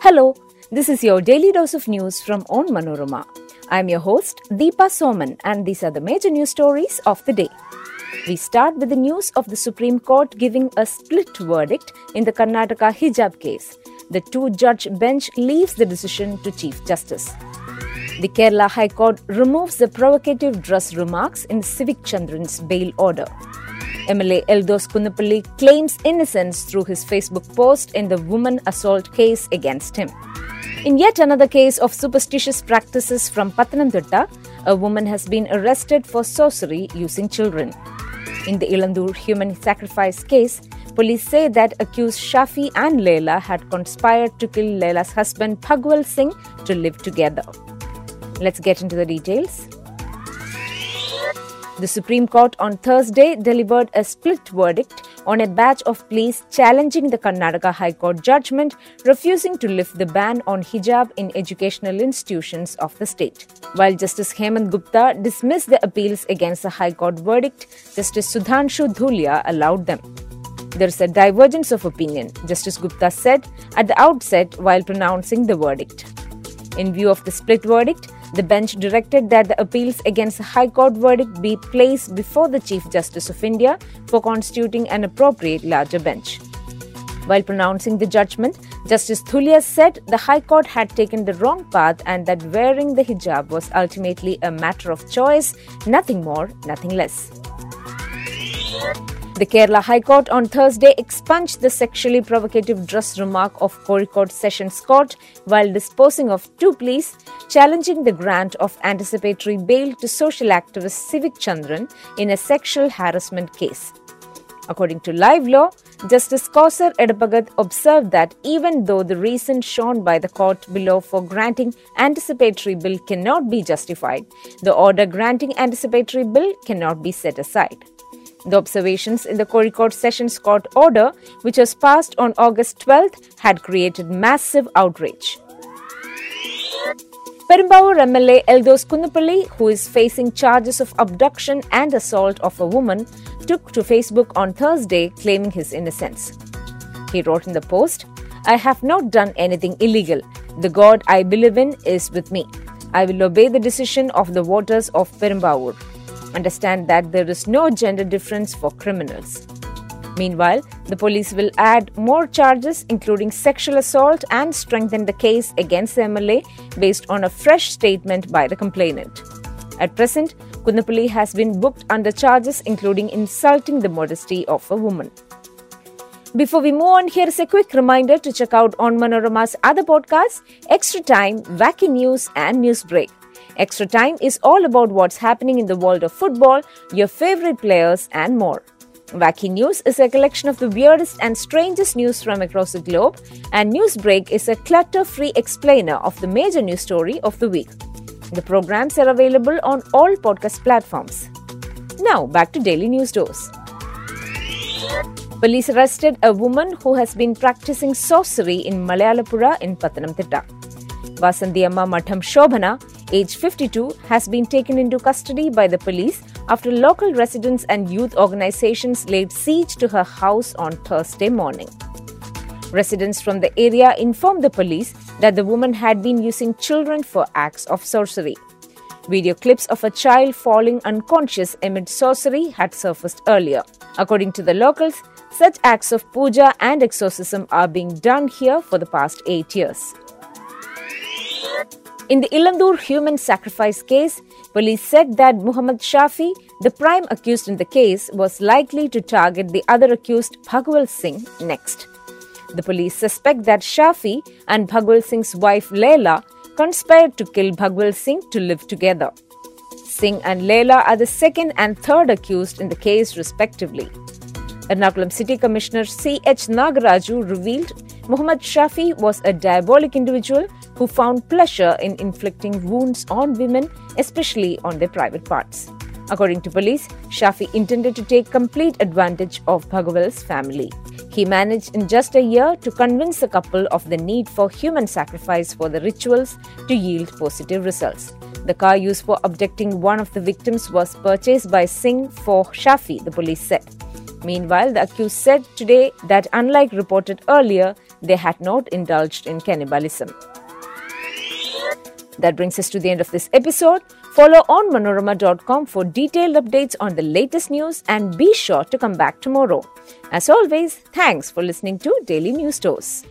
Hello, this is your daily dose of news from Onmanorama. I'm your host, Deepa Soman, and these are the major news stories of the day. We start with the news of the Supreme Court giving a split verdict in the Karnataka hijab case. The two judge bench leaves the decision to Chief Justice. The Kerala High Court removes the provocative dress remarks in Civic Chandran's bail order. MLA Eldhose Kunnappilly claims innocence through his Facebook post in the woman assault case against him. In yet another case of superstitious practices from Pathanamthitta, a woman has been arrested for sorcery using children. In the Elanthoor human sacrifice case, police say that accused Shafi and Leila had conspired to kill Leila's husband Bhagaval Singh to live together. Let's get into the details. The Supreme Court on Thursday delivered a split verdict on a batch of pleas challenging the Karnataka High Court judgment refusing to lift the ban on hijab in educational institutions of the state. While Justice Hemant Gupta dismissed the appeals against the High Court verdict, Justice Sudhanshu Dhulia allowed them. There is a divergence of opinion, Justice Gupta said at the outset while pronouncing the verdict. In view of the split verdict, the bench directed that the appeals against the High Court verdict be placed before the Chief Justice of India for constituting an appropriate larger bench. While pronouncing the judgment, Justice Dhulia said the High Court had taken the wrong path and that wearing the hijab was ultimately a matter of choice, nothing more, nothing less. The Kerala High Court on Thursday expunged the sexually provocative dress remark of Kozhikode Sessions Court while disposing of two pleas challenging the grant of anticipatory bail to social activist Civic Chandran in a sexual harassment case. According to Live Law, Justice Kauser Edappagath observed that even though the reason shown by the court below for granting anticipatory bail cannot be justified, the order granting anticipatory bail cannot be set aside. The observations in the Kozhikode Sessions Court order, which was passed on August 12th, had created massive outrage. Perumbavoor MLA Eldhose Kunnappilly, who is facing charges of abduction and assault of a woman, took to Facebook on Thursday claiming his innocence. He wrote in the post, I have not done anything illegal. The God I believe in is with me. I will obey the decision of the voters of Perumbavoor. Understand that there is no gender difference for criminals. Meanwhile, the police will add more charges, including sexual assault, and strengthen the case against the MLA based on a fresh statement by the complainant. At present, Kunnappilly has been booked under charges including insulting the modesty of a woman. Before we move on, here is a quick reminder to check out Onmanorama's other podcasts, Extra Time, Wacky News, and News Break. Extra Time is all about what's happening in the world of football, your favorite players, and more. Wacky News is a collection of the weirdest and strangest news from across the globe, and Newsbreak is a clutter free explainer of the major news story of the week. The programs are available on all podcast platforms. Now, back to Daily News Dose. Police arrested a woman who has been practicing sorcery in Malayalappuzha in Pathanamthitta. Vasanthiamma Matham Shobhana, age 52, has been taken into custody by the police after local residents and youth organizations laid siege to her house on Thursday morning. Residents from the area informed the police that the woman had been using children for acts of sorcery. Video clips of a child falling unconscious amid sorcery had surfaced earlier. According to the locals, such acts of puja and exorcism are being done here for the past eight years. In the Elanthoor human sacrifice case, police said that Muhammad Shafi, the prime accused in the case, was likely to target the other accused Bhagaval Singh next. The police suspect that Shafi and Bhagaval Singh's wife Leila conspired to kill Bhagaval Singh to live together. Singh and Leila are the second and third accused in the case, respectively. Ernakulam City Commissioner C.H. Nagaraju revealed Muhammad Shafi was a diabolic individual who found pleasure in inflicting wounds on women, especially on their private parts. According to police, Shafi intended to take complete advantage of Bhagaval's family. He managed in just a year to convince the couple of the need for human sacrifice for the rituals to yield positive results. The car used for abducting one of the victims was purchased by Singh for Shafi, the police said. Meanwhile, the accused said today that, unlike reported earlier, they had not indulged in cannibalism. That brings us to the end of this episode. Follow on onmanorama.com for detailed updates on the latest news and be sure to come back tomorrow. As always, thanks for listening to Daily News Dose.